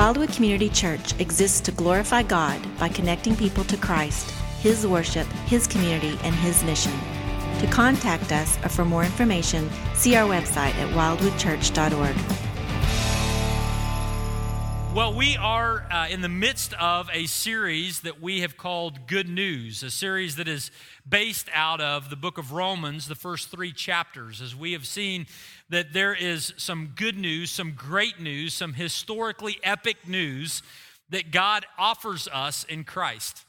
Wildwood Community Church exists to glorify God by connecting people to Christ, His worship, His community, and His mission. To contact us or for more information, see our website at wildwoodchurch.org. Well, we are uh, in the midst of a series that we have called Good News, a series that is based out of the book of Romans, the first three chapters, as we have seen that there is some good news, some great news, some historically epic news that God offers us in Christ.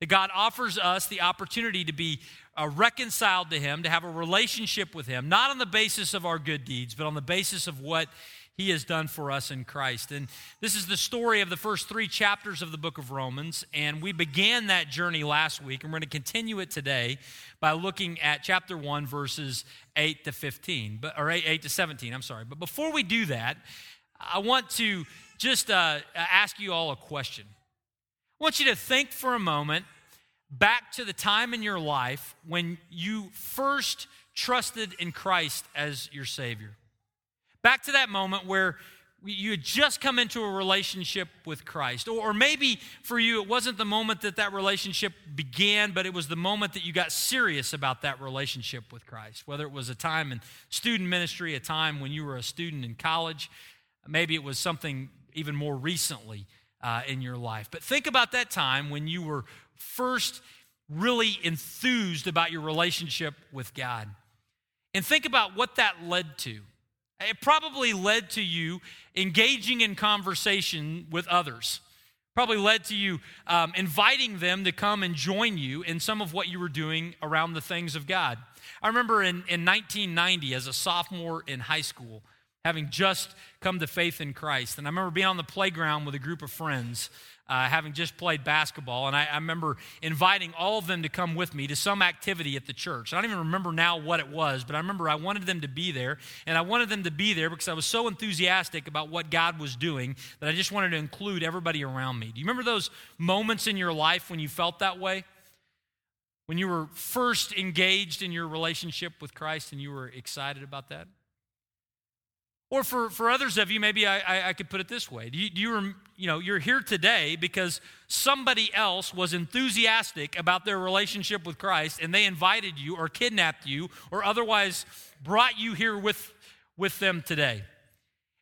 That God offers us the opportunity to be uh, reconciled to Him, to have a relationship with Him, not on the basis of our good deeds, but on the basis of what he has done for us in Christ. And this is the story of the first three chapters of the book of Romans. And we began that journey last week, and we're going to continue it today by looking at chapter 1, verses 8 to 15, but, or 8, 8 to 17, I'm sorry. But before we do that, I want to just uh, ask you all a question. I want you to think for a moment back to the time in your life when you first trusted in Christ as your Savior. Back to that moment where you had just come into a relationship with Christ. Or, maybe for you, it wasn't the moment that that relationship began, but it was the moment that you got serious about that relationship with Christ. Whether it was a time in student ministry, a time when you were a student in college, maybe it was something even more recently uh, in your life. But think about that time when you were first really enthused about your relationship with God. And think about what that led to. It probably led to you engaging in conversation with others. Probably led to you um, inviting them to come and join you in some of what you were doing around the things of God. I remember in, in 1990, as a sophomore in high school, having just come to faith in Christ. And I remember being on the playground with a group of friends uh, having just played basketball. And I, I, remember inviting all of them to come with me to some activity at the church. I don't even remember now what it was, but I remember I wanted them to be there. And I wanted them to be there because I was so enthusiastic about what God was doing that I just wanted to include everybody around me. Do you remember those moments in your life when you felt that way? When you were first engaged in your relationship with Christ and you were excited about that? Or for, for others of you, maybe I, I, I could put it this way. Do you, do you, you know, you're here today because somebody else was enthusiastic about their relationship with Christ and they invited you or kidnapped you or otherwise brought you here with, with them today.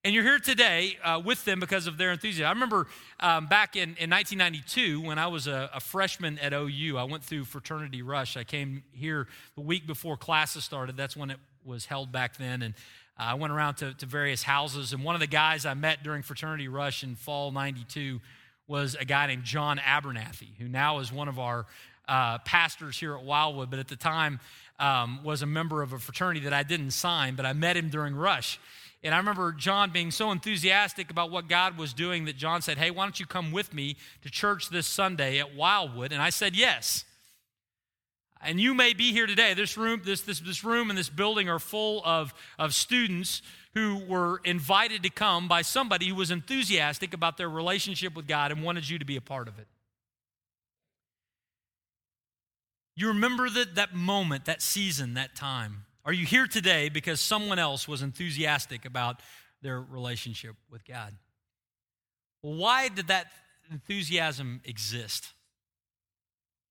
And you're here today uh, with them because of their enthusiasm. I remember um, back in, in 1992 when I was a, a, freshman at OU, I went through fraternity rush. I came here the week before classes started. That's when it was held back then. And I went around to, to various houses, and one of the guys I met during Fraternity Rush in fall 92 was a guy named John Abernathy, who now is one of our uh, pastors here at Wildwood, but at the time um, was a member of a fraternity that I didn't sign, but I met him during Rush. And I remember John being so enthusiastic about what God was doing that John said, Hey, why don't you come with me to church this Sunday at Wildwood? And I said, Yes. And you may be here today. This room, this, this, this room and this building are full of, of students who were invited to come by somebody who was enthusiastic about their relationship with God and wanted you to be a part of it. You remember that, that moment, that season, that time. Are you here today because someone else was enthusiastic about their relationship with God? why did that enthusiasm exist?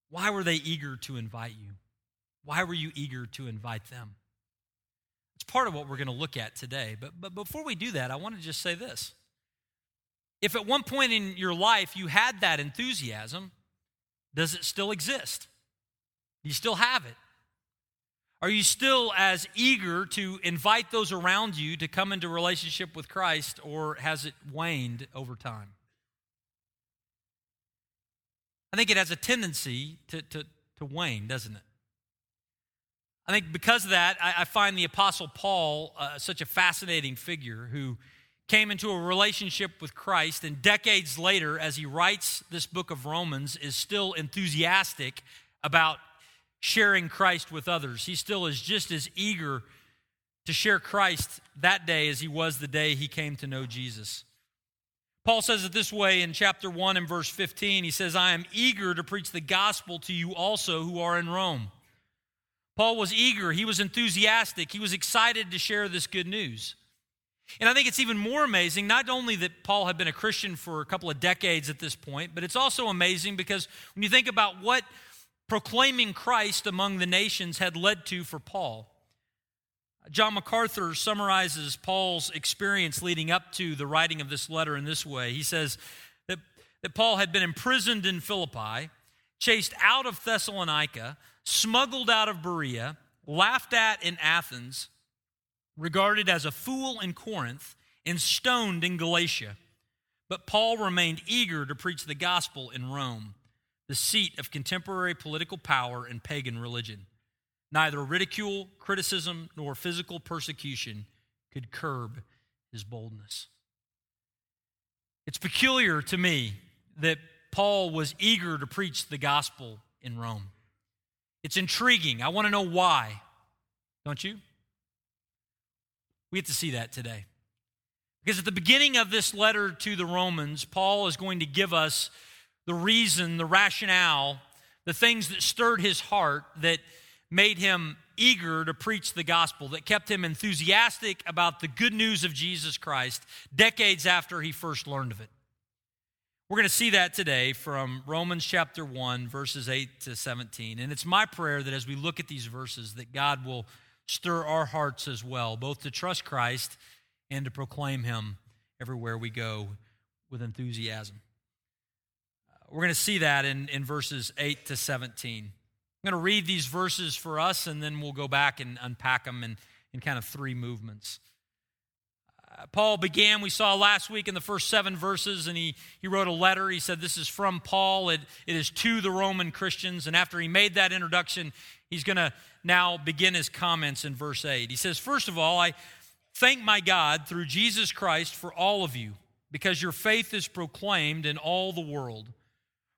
Why were they eager to invite you? Why were you eager to invite them? It's part of what we're going to look at today. But, but before we do that, I want to just say this. If at one point in your life you had that enthusiasm, does it still exist? Do you still have it? Are you still as eager to invite those around you to come into relationship with Christ, or has it waned over time? I think it has a tendency to, to, to wane, doesn't it? I think because of that, I, I find the Apostle Paul uh, such a fascinating figure who came into a relationship with Christ, and decades later, as he writes this book of Romans, is still enthusiastic about sharing Christ with others. He still is just as eager to share Christ that day as he was the day he came to know Jesus. Paul says it this way in chapter 1 and verse 15. He says, I am eager to preach the gospel to you also who are in Rome. Paul was eager, he was enthusiastic, he was excited to share this good news. And I think it's even more amazing, not only that Paul had been a Christian for a couple of decades at this point, but it's also amazing because when you think about what proclaiming Christ among the nations had led to for Paul. John MacArthur summarizes Paul's experience leading up to the writing of this letter in this way. He says that, that Paul had been imprisoned in Philippi, chased out of Thessalonica, smuggled out of Berea, laughed at in Athens, regarded as a fool in Corinth, and stoned in Galatia. But Paul remained eager to preach the gospel in Rome, the seat of contemporary political power and pagan religion. Neither ridicule, criticism, nor physical persecution could curb his boldness. It's peculiar to me that Paul was eager to preach the gospel in Rome. It's intriguing. I want to know why. Don't you? We get to see that today. Because at the beginning of this letter to the Romans, Paul is going to give us the reason, the rationale, the things that stirred his heart that made him eager to preach the gospel, that kept him enthusiastic about the good news of Jesus Christ decades after he first learned of it. We're going to see that today from Romans chapter 1, verses 8 to 17. And it's my prayer that as we look at these verses, that God will stir our hearts as well, both to trust Christ and to proclaim him everywhere we go with enthusiasm. We're going to see that in, in verses 8 to 17. I'm going to read these verses for us, and then we'll go back and unpack them in, in kind of three movements. Uh, Paul began, we saw last week in the first seven verses, and he, he wrote a letter. He said, This is from Paul, it, it is to the Roman Christians. And after he made that introduction, he's going to now begin his comments in verse 8. He says, First of all, I thank my God through Jesus Christ for all of you, because your faith is proclaimed in all the world.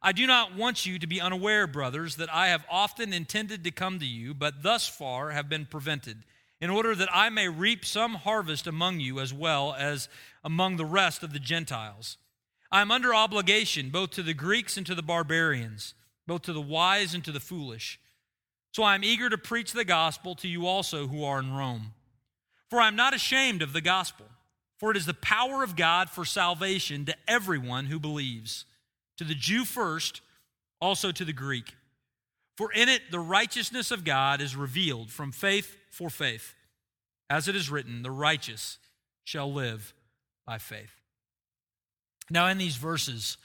I do not want you to be unaware, brothers, that I have often intended to come to you, but thus far have been prevented, in order that I may reap some harvest among you as well as among the rest of the Gentiles. I am under obligation both to the Greeks and to the barbarians, both to the wise and to the foolish. So I am eager to preach the gospel to you also who are in Rome. For I am not ashamed of the gospel, for it is the power of God for salvation to everyone who believes to the Jew first, also to the Greek. For in it the righteousness of God is revealed from faith for faith. As it is written, the righteous shall live by faith. Now, in these verses,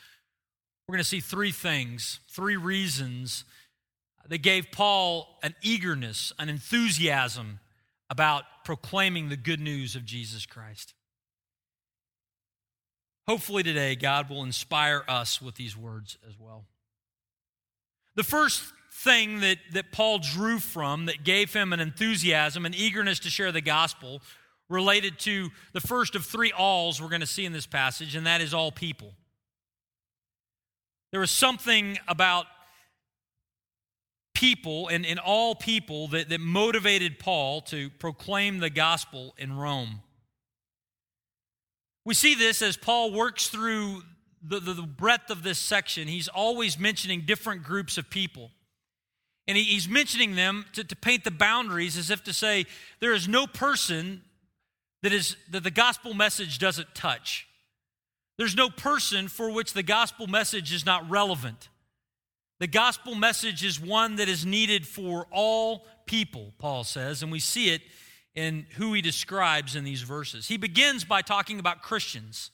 we're going to see three things, three reasons that gave Paul an eagerness, an enthusiasm about proclaiming the good news of Jesus Christ. Hopefully, today, God will inspire us with these words as well. The first thing that, that Paul drew from that gave him an enthusiasm, an eagerness to share the gospel, related to the first of three alls we're going to see in this passage, and that is all people. There was something about people and, and all people that, that motivated Paul to proclaim the gospel in Rome. We see this as Paul works through the, the, the, breadth of this section. He's always mentioning different groups of people. And he, he's mentioning them to, to paint the boundaries as if to say there is no person that, is, that the gospel message doesn't touch. There's no person for which the gospel message is not relevant. The gospel message is one that is needed for all people, Paul says, and we see it in who he describes in these verses. He begins by talking about Christians.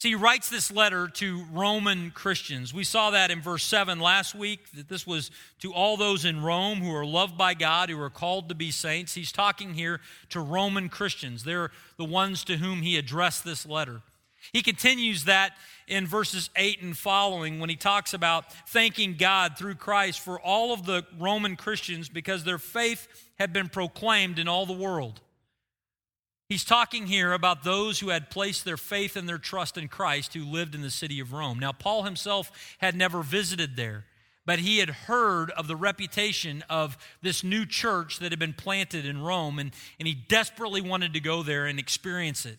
See, he writes this letter to Roman Christians. We saw that in verse 7 last week, that this was to all those in Rome who are loved by God, who are called to be saints. He's talking here to Roman Christians. They're the ones to whom he addressed this letter. He continues that in verses 8 and following when he talks about thanking God through Christ for all of the Roman Christians because their faith had been proclaimed in all the world. He's talking here about those who had placed their faith and their trust in Christ who lived in the city of Rome. Now, Paul himself had never visited there, but he had heard of the reputation of this new church that had been planted in Rome, and, and he desperately wanted to go there and experience it.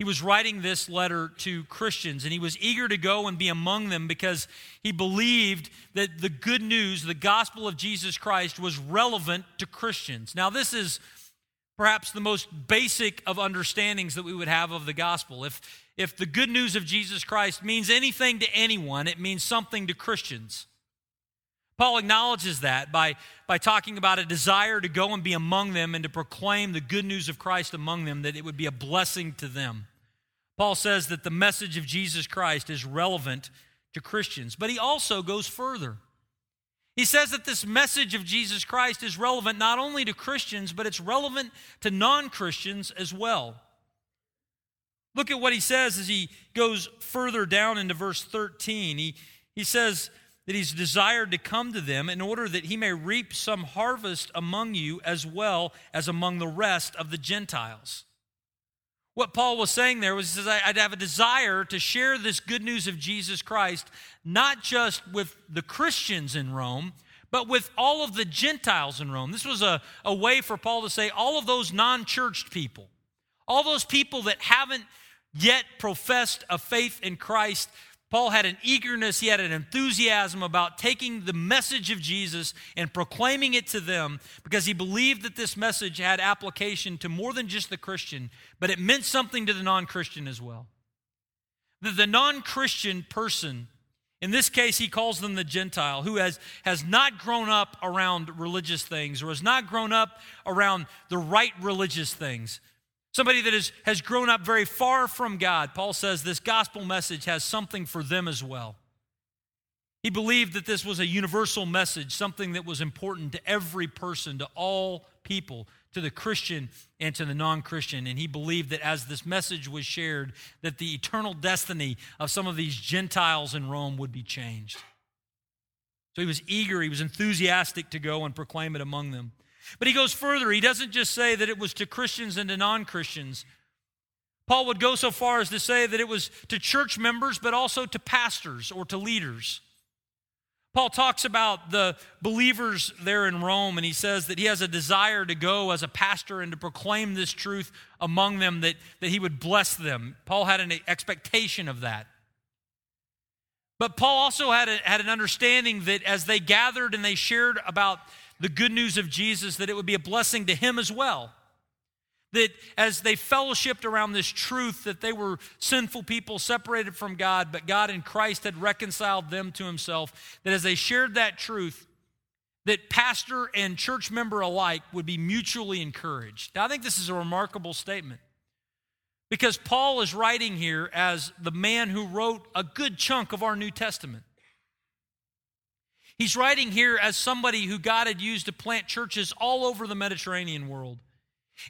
He was writing this letter to Christians, and he was eager to go and be among them because he believed that the good news, the gospel of Jesus Christ, was relevant to Christians. Now, this is perhaps the most basic of understandings that we would have of the gospel. If, if the good news of Jesus Christ means anything to anyone, it means something to Christians. Paul acknowledges that by, by talking about a desire to go and be among them and to proclaim the good news of Christ among them, that it would be a blessing to them. Paul says that the message of Jesus Christ is relevant to Christians, but he also goes further. He says that this message of Jesus Christ is relevant not only to Christians, but it's relevant to non Christians as well. Look at what he says as he goes further down into verse 13. He, he says that he's desired to come to them in order that he may reap some harvest among you as well as among the rest of the Gentiles. What Paul was saying there was, he says, I'd have a desire to share this good news of Jesus Christ, not just with the Christians in Rome, but with all of the Gentiles in Rome. This was a, a way for Paul to say, all of those non churched people, all those people that haven't yet professed a faith in Christ, Paul had an eagerness, he had an enthusiasm about taking the message of Jesus and proclaiming it to them because he believed that this message had application to more than just the Christian, but it meant something to the non Christian as well. That the non Christian person, in this case, he calls them the Gentile, who has, has not grown up around religious things or has not grown up around the right religious things. Somebody that is, has grown up very far from God, Paul says this gospel message has something for them as well. He believed that this was a universal message, something that was important to every person, to all people, to the Christian and to the non-Christian. And he believed that as this message was shared, that the eternal destiny of some of these Gentiles in Rome would be changed. So he was eager, he was enthusiastic to go and proclaim it among them. But he goes further. He doesn't just say that it was to Christians and to non Christians. Paul would go so far as to say that it was to church members, but also to pastors or to leaders. Paul talks about the believers there in Rome, and he says that he has a desire to go as a pastor and to proclaim this truth among them, that, that he would bless them. Paul had an expectation of that. But Paul also had, a, had an understanding that as they gathered and they shared about the good news of Jesus, that it would be a blessing to him as well. That as they fellowshipped around this truth that they were sinful people separated from God, but God in Christ had reconciled them to himself, that as they shared that truth, that pastor and church member alike would be mutually encouraged. Now, I think this is a remarkable statement because Paul is writing here as the man who wrote a good chunk of our New Testament. He's writing here as somebody who God had used to plant churches all over the Mediterranean world.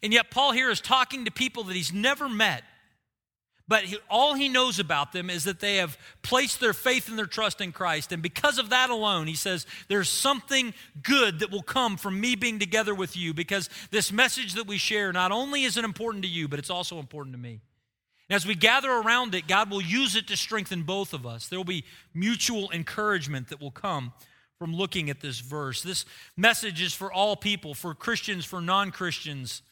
And yet, Paul here is talking to people that he's never met. But he, all he knows about them is that they have placed their faith and their trust in Christ. And because of that alone, he says, there's something good that will come from me being together with you because this message that we share not only is it important to you, but it's also important to me. And as we gather around it, God will use it to strengthen both of us. There will be mutual encouragement that will come from looking at this verse. This message is for all people, for Christians, for non Christians.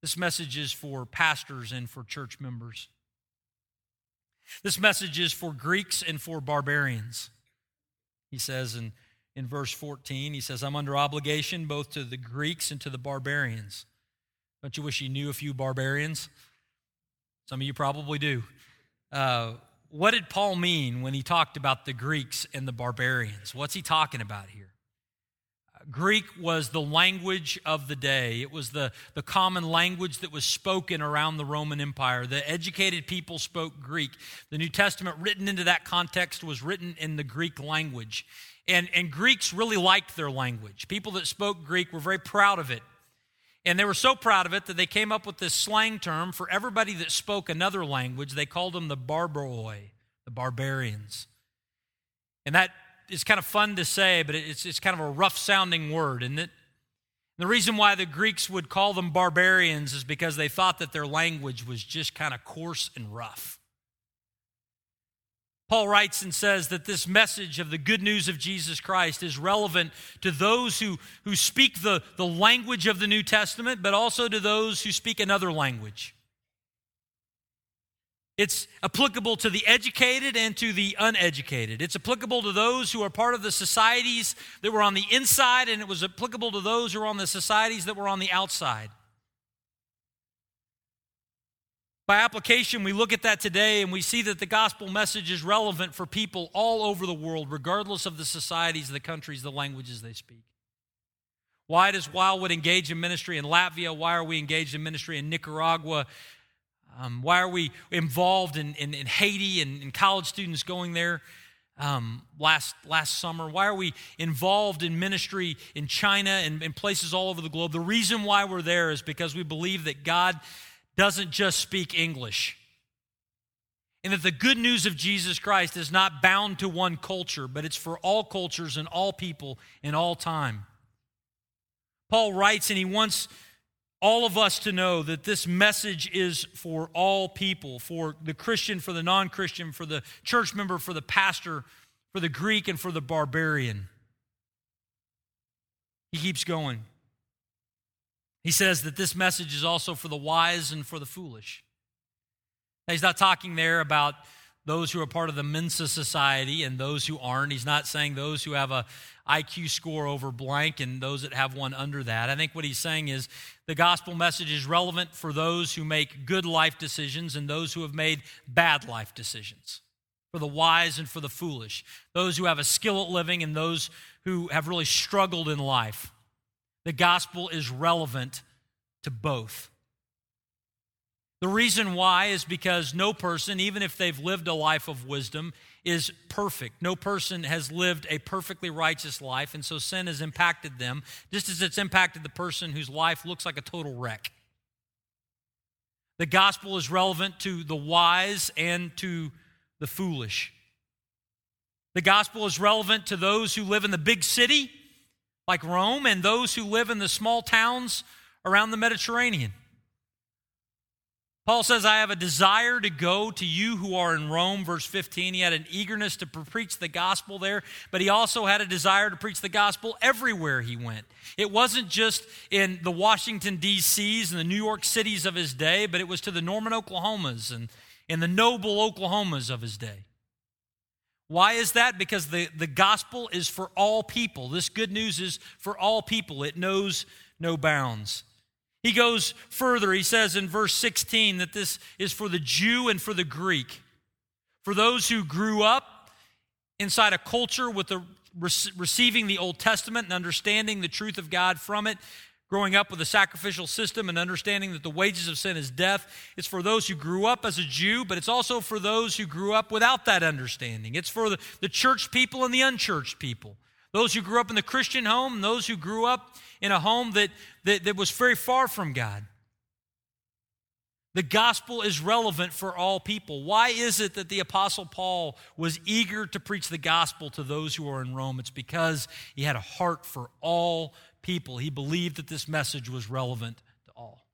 This message is for pastors and for church members. This message is for Greeks and for barbarians. He says in, in verse 14, he says, I'm under obligation both to the Greeks and to the barbarians. Don't you wish you knew a few barbarians? Some of you probably do. Uh, what did Paul mean when he talked about the Greeks and the barbarians? What's he talking about here? Greek was the language of the day. It was the, the common language that was spoken around the Roman Empire. The educated people spoke Greek. The New Testament, written into that context, was written in the Greek language. And, and Greeks really liked their language. People that spoke Greek were very proud of it. And they were so proud of it that they came up with this slang term for everybody that spoke another language. They called them the barbaroi, the barbarians. And that is kind of fun to say, but it's, it's kind of a rough sounding word, isn't it? The reason why the Greeks would call them barbarians is because they thought that their language was just kind of coarse and rough. Paul writes and says that this message of the good news of Jesus Christ is relevant to those who, who speak the, the language of the New Testament, but also to those who speak another language. It's applicable to the educated and to the uneducated. It's applicable to those who are part of the societies that were on the inside, and it was applicable to those who are on the societies that were on the outside. By application, we look at that today and we see that the gospel message is relevant for people all over the world, regardless of the societies, the countries, the languages they speak. Why does Wildwood engage in ministry in Latvia? Why are we engaged in ministry in Nicaragua? Um, why are we involved in, in, in Haiti and, and, college students going there um, last, last summer? Why are we involved in ministry in China and in places all over the globe? The reason why we're there is because we believe that God doesn't just speak English. And that the good news of Jesus Christ is not bound to one culture, but it's for all cultures and all people in all time. Paul writes, and he wants all of us to know that this message is for all people for the Christian, for the non Christian, for the church member, for the pastor, for the Greek, and for the barbarian. He keeps going. He says that this message is also for the wise and for the foolish. Now, he's not talking there about those who are part of the Mensa society and those who aren't. He's not saying those who have a IQ score over blank and those that have one under that. I think what he's saying is the gospel message is relevant for those who make good life decisions and those who have made bad life decisions. For the wise and for the foolish, those who have a skill at living and those who have really struggled in life. The gospel is relevant to both. The reason why is because no person, even if they've lived a life of wisdom, is perfect. No person has lived a perfectly righteous life, and so sin has impacted them, just as it's impacted the person whose life looks like a total wreck. The gospel is relevant to the wise and to the foolish. The gospel is relevant to those who live in the big city like Rome and those who live in the small towns around the Mediterranean. Paul says, I have a desire to go to you who are in Rome, verse 15. He had an eagerness to preach the gospel there, but he also had a desire to preach the gospel everywhere he went. It wasn't just in the Washington, D.C.s and the New York cities of his day, but it was to the Norman, Oklahomas and, and the noble Oklahomas of his day. Why is that? Because the, the gospel is for all people. This good news is for all people, it knows no bounds. He goes further. He says in verse 16 that this is for the Jew and for the Greek. For those who grew up inside a culture with the receiving the Old Testament and understanding the truth of God from it, growing up with a sacrificial system and understanding that the wages of sin is death. It's for those who grew up as a Jew, but it's also for those who grew up without that understanding. It's for the, the church people and the unchurched people. Those who grew up in the Christian home, those who grew up in a home that, that, that was very far from God. The gospel is relevant for all people. Why is it that the Apostle Paul was eager to preach the gospel to those who are in Rome? It's because he had a heart for all people. He believed that this message was relevant to all.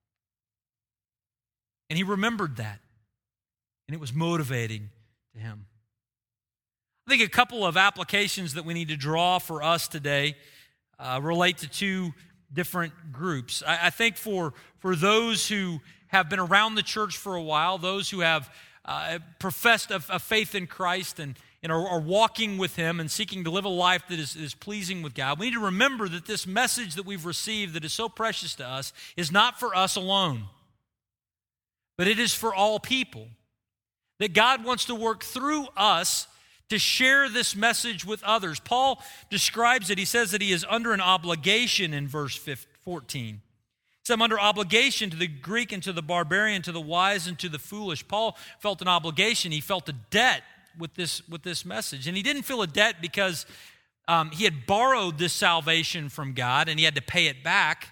And he remembered that, and it was motivating to him. I think a couple of applications that we need to draw for us today uh, relate to two different groups. I, I, think for, for those who have been around the church for a while, those who have uh, professed a, a faith in Christ and, and are, are, walking with Him and seeking to live a life that is, is pleasing with God, we need to remember that this message that we've received that is so precious to us is not for us alone, but it is for all people. That God wants to work through us to share this message with others. Paul describes it. He says that he is under an obligation in verse 14. So I'm under obligation to the Greek and to the barbarian, to the wise and to the foolish. Paul felt an obligation. He felt a debt with this, with this message. And he didn't feel a debt because um, he had borrowed this salvation from God and he had to pay it back.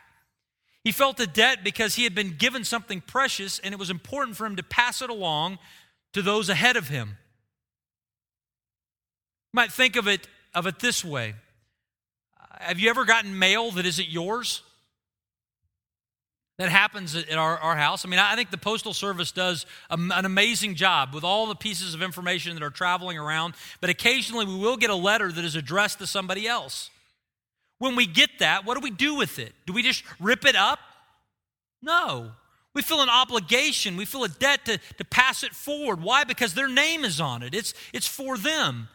He felt a debt because he had been given something precious and it was important for him to pass it along to those ahead of him. You might think of it, of it this way Have you ever gotten mail that isn't yours? That happens at our, our house. I mean, I think the Postal Service does a, an amazing job with all the pieces of information that are traveling around, but occasionally we will get a letter that is addressed to somebody else. When we get that, what do we do with it? Do we just rip it up? No. We feel an obligation, we feel a debt to, to pass it forward. Why? Because their name is on it, it's, it's for them.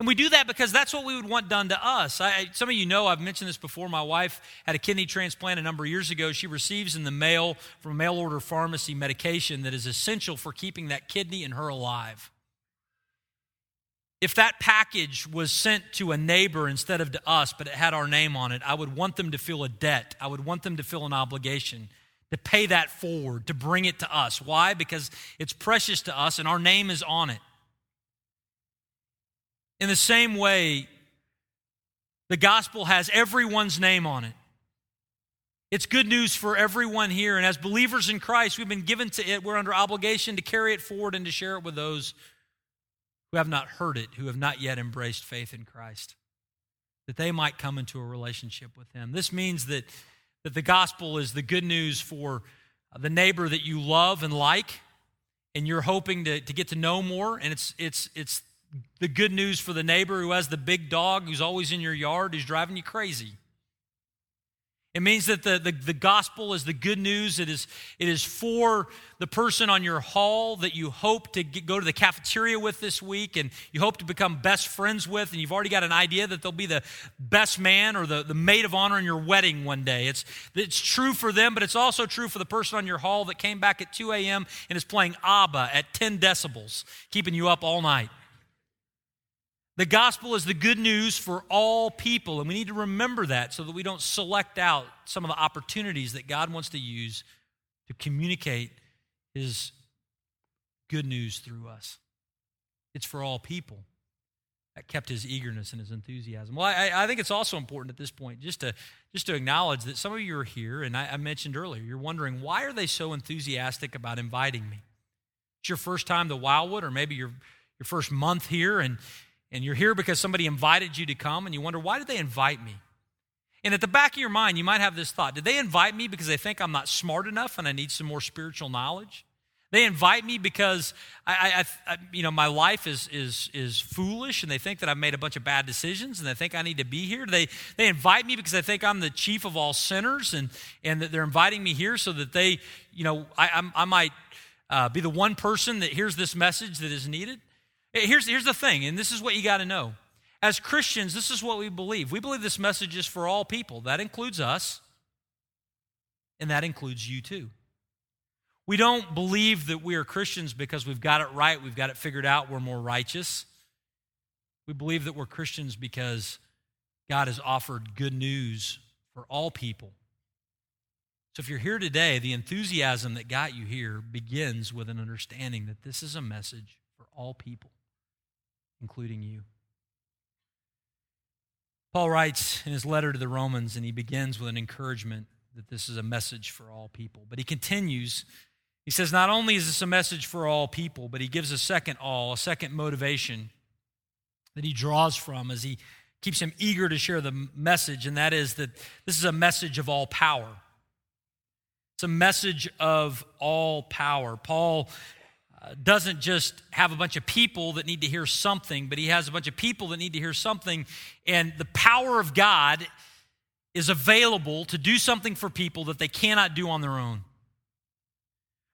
And we do that because that's what we would want done to us. I, some of you know, I've mentioned this before. My wife had a kidney transplant a number of years ago. She receives in the mail from mail order pharmacy medication that is essential for keeping that kidney and her alive. If that package was sent to a neighbor instead of to us, but it had our name on it, I would want them to feel a debt. I would want them to feel an obligation to pay that forward, to bring it to us. Why? Because it's precious to us and our name is on it. In the same way, the gospel has everyone's name on it. It's good news for everyone here. And as believers in Christ, we've been given to it. We're under obligation to carry it forward and to share it with those who have not heard it, who have not yet embraced faith in Christ, that they might come into a relationship with Him. This means that, that the gospel is the good news for the neighbor that you love and like, and you're hoping to, to get to know more. And it's, it's, it's the good news for the neighbor who has the big dog who's always in your yard who's driving you crazy. It means that the, the, the, gospel is the good news. It is, it is for the person on your hall that you hope to get, go to the cafeteria with this week and you hope to become best friends with, and you've already got an idea that they'll be the best man or the, the maid of honor in your wedding one day. It's, it's true for them, but it's also true for the person on your hall that came back at 2 a.m. and is playing ABBA at 10 decibels, keeping you up all night. The gospel is the good news for all people, and we need to remember that so that we don't select out some of the opportunities that God wants to use to communicate His good news through us. It's for all people. That kept his eagerness and his enthusiasm. Well, I, I, think it's also important at this point just to just to acknowledge that some of you are here, and I, I mentioned earlier, you're wondering why are they so enthusiastic about inviting me? It's your first time to Wildwood, or maybe your your first month here, and and you're here because somebody invited you to come and you wonder, why did they invite me? And at the back of your mind, you might have this thought Did they invite me because they think I'm not smart enough and I need some more spiritual knowledge? They invite me because I, I, I, you know, my life is, is, is foolish and they think that I've made a bunch of bad decisions and they think I need to be here. They, they invite me because they think I'm the chief of all sinners and, and that they're inviting me here so that they, you know, I, I might uh, be the one person that hears this message that is needed. Here's, here's the thing, and this is what you got to know. As Christians, this is what we believe. We believe this message is for all people. That includes us, and that includes you too. We don't believe that we are Christians because we've got it right, we've got it figured out, we're more righteous. We believe that we're Christians because God has offered good news for all people. So if you're here today, the enthusiasm that got you here begins with an understanding that this is a message all people including you. Paul writes in his letter to the Romans, and he begins with an encouragement that this is a message for all people. But he continues, he says, not only is this a message for all people, but he gives a second all, a second motivation that he draws from as he keeps him eager to share the message, and that is that this is a message of all power. It's a message of all power. Paul doesn't just have a bunch of people that need to hear something, but he has a bunch of people that need to hear something. And the power of God is available to do something for people that they cannot do on their own.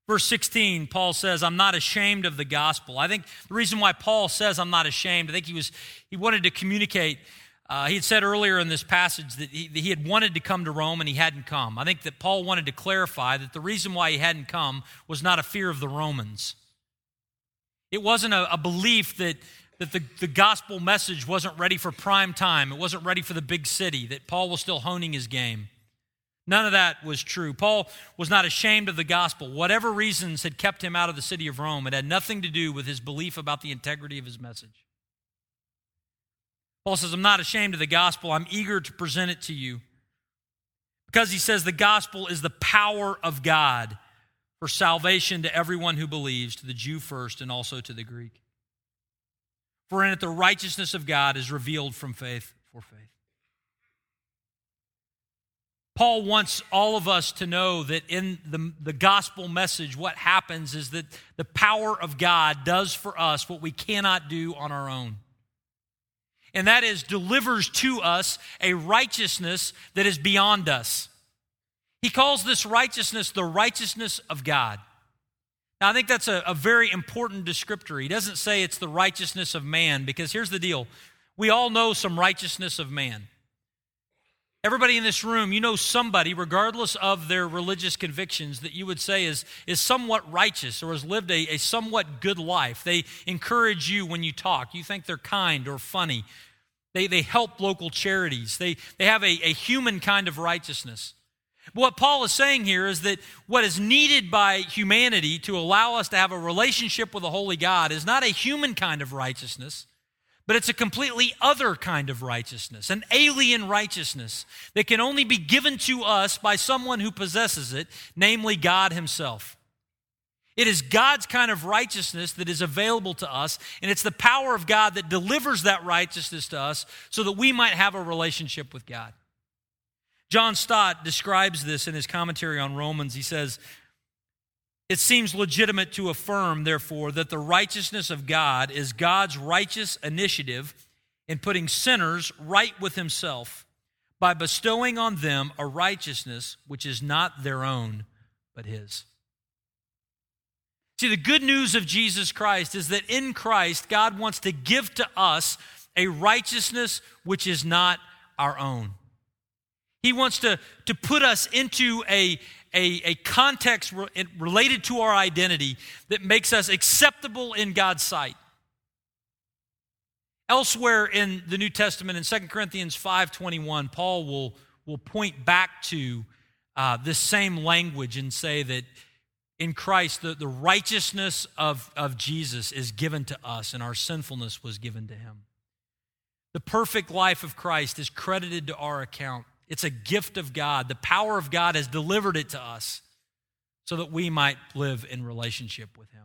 Verse 16, Paul says, I'm not ashamed of the gospel. I think the reason why Paul says I'm not ashamed, I think he was he wanted to communicate. Uh, he had said earlier in this passage that he, that he had wanted to come to Rome and he hadn't come. I think that Paul wanted to clarify that the reason why he hadn't come was not a fear of the Romans. It wasn't a, a belief that, that the, the gospel message wasn't ready for prime time, it wasn't ready for the big city, that Paul was still honing his game. None of that was true. Paul was not ashamed of the gospel. Whatever reasons had kept him out of the city of Rome, it had nothing to do with his belief about the integrity of his message. Paul says, I'm not ashamed of the gospel. I'm eager to present it to you. Because he says the gospel is the power of God for salvation to everyone who believes, to the Jew first and also to the Greek. For in it the righteousness of God is revealed from faith for faith. Paul wants all of us to know that in the, the gospel message, what happens is that the power of God does for us what we cannot do on our own. And that is, delivers to us a righteousness that is beyond us. He calls this righteousness the righteousness of God. Now, I think that's a, a very important descriptor. He doesn't say it's the righteousness of man, because here's the deal we all know some righteousness of man. Everybody in this room, you know somebody, regardless of their religious convictions, that you would say is, is somewhat righteous or has lived a, a somewhat good life. They encourage you when you talk. You think they're kind or funny. They, they help local charities. They, they have a, a human kind of righteousness. What Paul is saying here is that what is needed by humanity to allow us to have a relationship with a holy God is not a human kind of righteousness but it's a completely other kind of righteousness, an alien righteousness that can only be given to us by someone who possesses it, namely God Himself. It is God's kind of righteousness that is available to us, and it's the power of God that delivers that righteousness to us so that we might have a relationship with God. John Stott describes this in his commentary on Romans. He says, it seems legitimate to affirm, therefore, that the righteousness of God is God's righteous initiative in putting sinners right with Himself by bestowing on them a righteousness which is not their own, but His. See, the good news of Jesus Christ is that in Christ, God wants to give to us a righteousness which is not our own. He wants to, to put us into a, a, a context re- related to our identity that makes us acceptable in God's sight. Elsewhere in the New Testament, in 2 Corinthians 5.21, Paul will, will point back to uh, this same language and say that in Christ, the, the righteousness of, of Jesus is given to us, and our sinfulness was given to him. The perfect life of Christ is credited to our account. It's a gift of God. The power of God has delivered it to us so that we might live in relationship with Him.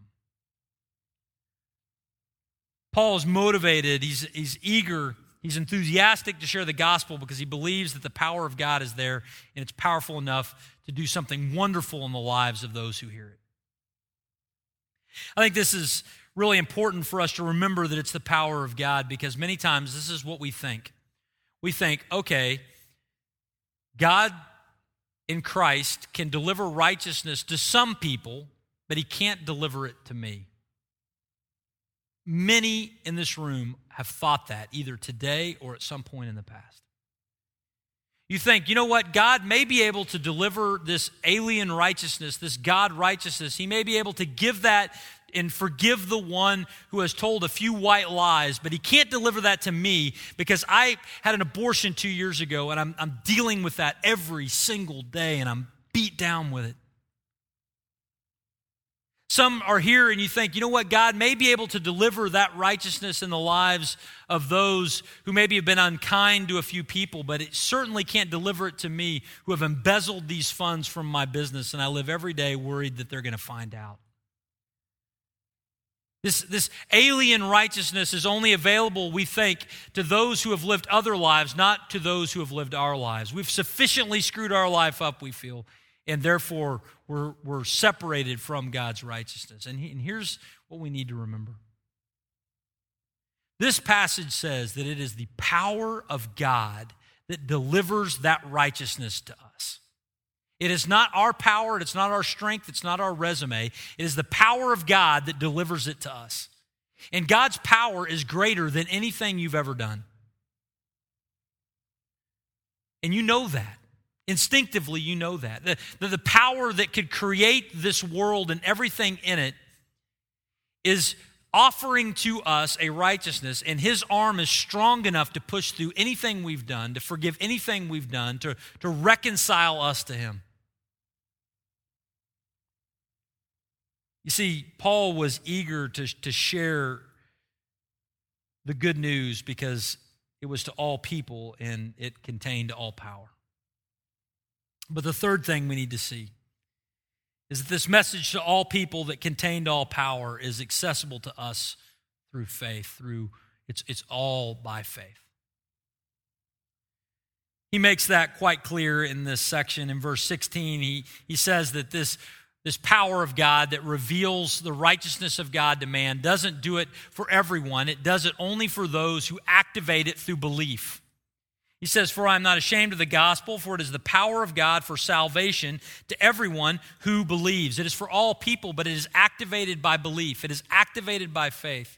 Paul is motivated, he's, he's eager, he's enthusiastic to share the gospel because he believes that the power of God is there and it's powerful enough to do something wonderful in the lives of those who hear it. I think this is really important for us to remember that it's the power of God because many times this is what we think. We think, okay, God in Christ can deliver righteousness to some people, but he can't deliver it to me. Many in this room have thought that either today or at some point in the past. You think, you know what? God may be able to deliver this alien righteousness, this God righteousness. He may be able to give that and forgive the one who has told a few white lies, but he can't deliver that to me because I had an abortion two years ago and I'm, I'm dealing with that every single day and I'm beat down with it. Some are here and you think, you know what, God may be able to deliver that righteousness in the lives of those who maybe have been unkind to a few people, but it certainly can't deliver it to me who have embezzled these funds from my business and I live every day worried that they're going to find out. This, this alien righteousness is only available, we think, to those who have lived other lives, not to those who have lived our lives. We've sufficiently screwed our life up, we feel, and therefore we're, we're separated from God's righteousness. And, he, and here's what we need to remember this passage says that it is the power of God that delivers that righteousness to us. It is not our power, it's not our strength, it's not our resume. It is the power of God that delivers it to us. And God's power is greater than anything you've ever done. And you know that. Instinctively, you know that. The, the, the power that could create this world and everything in it is offering to us a righteousness, and his arm is strong enough to push through anything we've done, to forgive anything we've done, to, to reconcile us to him. You see, Paul was eager to, to share the good news because it was to all people and it contained all power. But the third thing we need to see is that this message to all people that contained all power is accessible to us through faith, through it's, it's all by faith. He makes that quite clear in this section. In verse 16, he, he says that this, this power of God that reveals the righteousness of God to man doesn't do it for everyone, it does it only for those who activate it through belief. He says, For I am not ashamed of the gospel, for it is the power of God for salvation to everyone who believes. It is for all people, but it is activated by belief, it is activated by faith.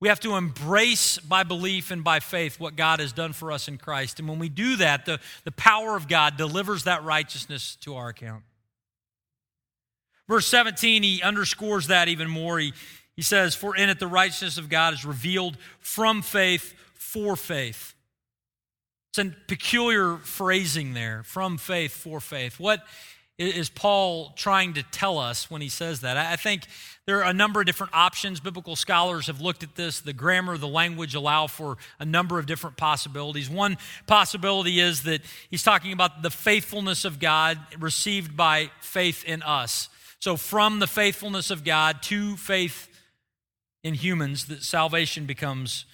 We have to embrace by belief and by faith what God has done for us in Christ. And when we do that, the, the power of God delivers that righteousness to our account. Verse 17, he underscores that even more. He, he says, For in it the righteousness of God is revealed from faith for faith. It's a peculiar phrasing there from faith for faith. What is Paul trying to tell us when he says that? I think there are a number of different options. Biblical scholars have looked at this. The grammar, the language allow for a number of different possibilities. One possibility is that he's talking about the faithfulness of God received by faith in us. So, from the faithfulness of God to faith in humans, that salvation becomes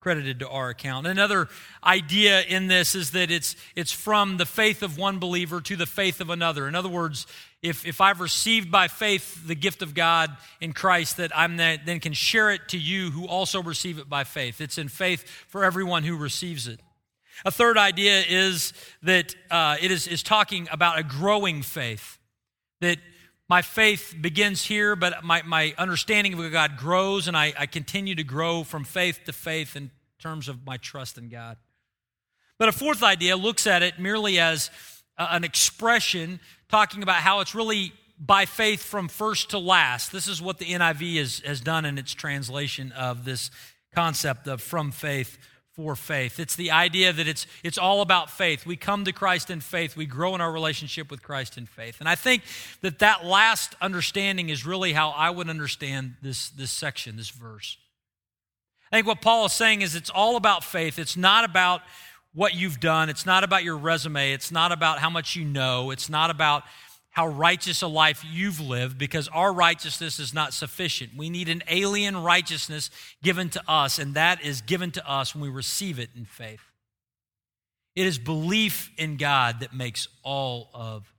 credited to our account. Another idea in this is that it's, it's from the faith of one believer to the faith of another. In other words, if, if I've received by faith the gift of God in Christ, that I'm that, then can share it to you who also receive it by faith. It's in faith for everyone who receives it. A third idea is that uh, it is, is talking about a growing faith. That my faith begins here, but my, my understanding of God grows, and I, I continue to grow from faith to faith in terms of my trust in God. But a fourth idea looks at it merely as an expression talking about how it's really by faith from first to last. This is what the NIV has, has done in its translation of this concept of from faith for faith. It's the idea that it's, it's all about faith. We come to Christ in faith. We grow in our relationship with Christ in faith. And I think that that last understanding is really how I would understand this, this section, this verse. I think what Paul is saying is it's all about faith. It's not about what you've done. It's not about your resume. It's not about how much you know. It's not about how righteous a life you've lived because our righteousness is not sufficient. We need an alien righteousness given to us, and that is given to us when we receive it in faith. It is belief in God that makes all of.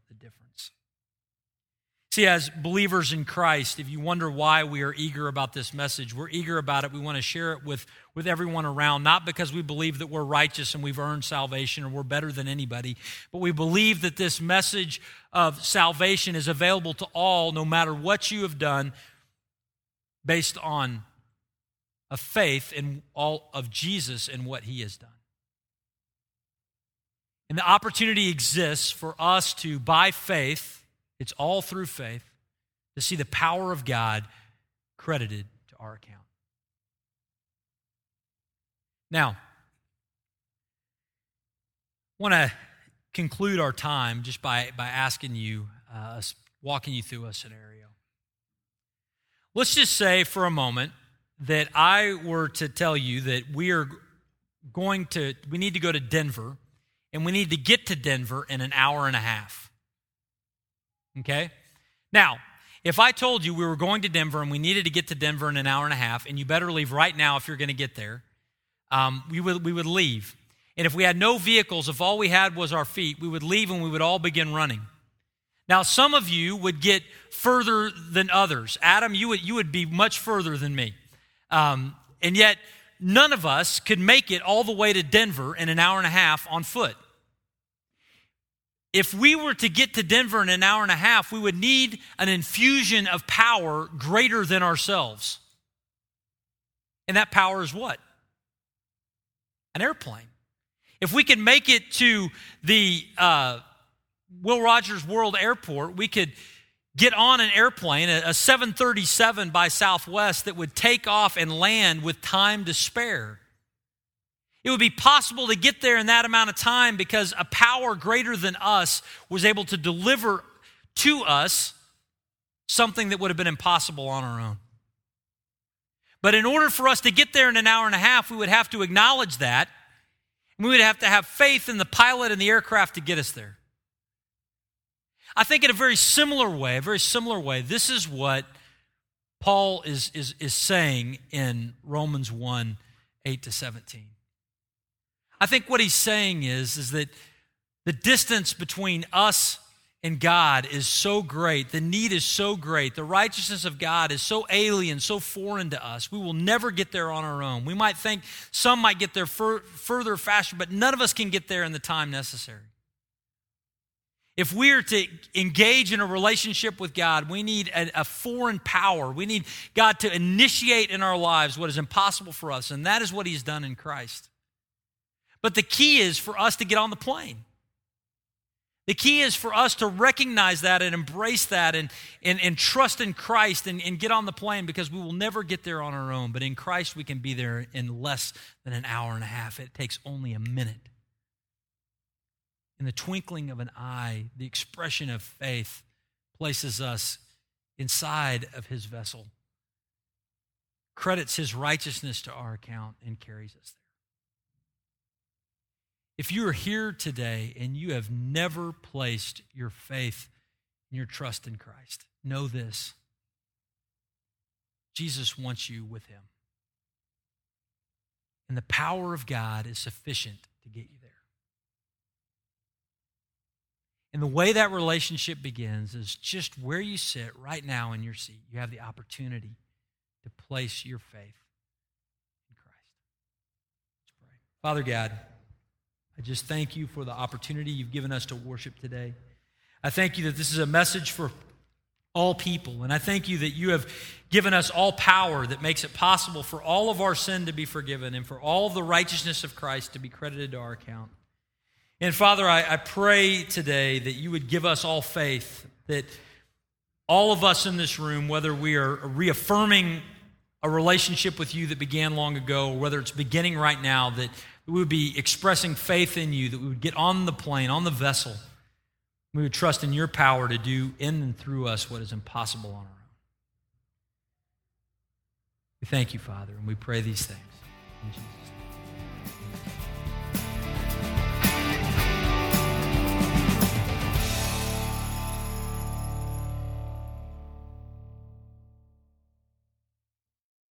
See, as believers in Christ, if you wonder why we are eager about this message, we're eager about it. We want to share it with with everyone around, not because we believe that we're righteous and we've earned salvation or we're better than anybody, but we believe that this message of salvation is available to all, no matter what you have done, based on a faith in all of Jesus and what he has done. And the opportunity exists for us to, by faith, it's all through faith, to see the power of God credited to our account. Now, I want to conclude our time just by, by asking you, uh, walking you through a scenario. Let's just say for a moment that I were to tell you that we are going to, we need to go to Denver and we need to get to Denver in an hour and a half. Okay? Now, if I told you we were going to Denver and we needed to get to Denver in an hour and a half, and you better leave right now if you're going to get there, um, we, would, we would leave. And if we had no vehicles, if all we had was our feet, we would leave and we would all begin running. Now, some of you would get further than others. Adam, you would, you would be much further than me. Um, and yet, none of us could make it all the way to Denver in an hour and a half on foot. If we were to get to Denver in an hour and a half, we would need an infusion of power greater than ourselves. And that power is what? an airplane. If we could make it to the uh, Will Rogers World Airport, we could get on an airplane, a 737 by Southwest, that would take off and land with time to spare. It would be possible to get there in that amount of time because a power greater than us was able to deliver to us something that would have been impossible on our own. But in order for us to get there in an hour and a half, we would have to acknowledge that. We would have to have faith in the pilot and the aircraft to get us there. I think in a very similar way, a very similar way, this is what Paul is, is, is saying in Romans 1 8 to 17. I think what he's saying is, is that The distance between us and God is so great. The need is so great. The righteousness of God is so alien, so foreign to us. We will never get there on our own. We might think some might get there fur- further, faster, but none of us can get there in the time necessary. If we are to engage in a relationship with God, we need a, a, foreign power. We need God to initiate in our lives what is impossible for us, and that is what He's done in Christ. But the key is for us to get on the plane. The key is for us to recognize that and embrace that and, and, and trust in Christ and, and get on the plane because we will never get there on our own. But in Christ, we can be there in less than an hour and a half. It takes only a minute in the twinkling of an eye, the expression of faith places us inside of his vessel, credits his righteousness to our account, and carries us there. If you are here today and you have never placed your faith and your trust in Christ, know this Jesus wants you with him. And the power of God is sufficient to get you there. And the way that relationship begins is just where you sit right now in your seat. You have the opportunity to place your faith in Christ. Let's pray. Father God, I just thank you for the opportunity you've given us to worship today. I thank you that this is a message for all people. And I thank you that you have given us all power that makes it possible for all of our sin to be forgiven and for all of the righteousness of Christ to be credited to our account. And Father, I, I pray today that you would give us all faith, that all of us in this room, whether we are reaffirming a relationship with you that began long ago, or whether it's beginning right now, that we would be expressing faith in you, that we would get on the plane, on the vessel. We would trust in your power to do in and through us what is impossible on our own. We thank you, Father, and we pray these things.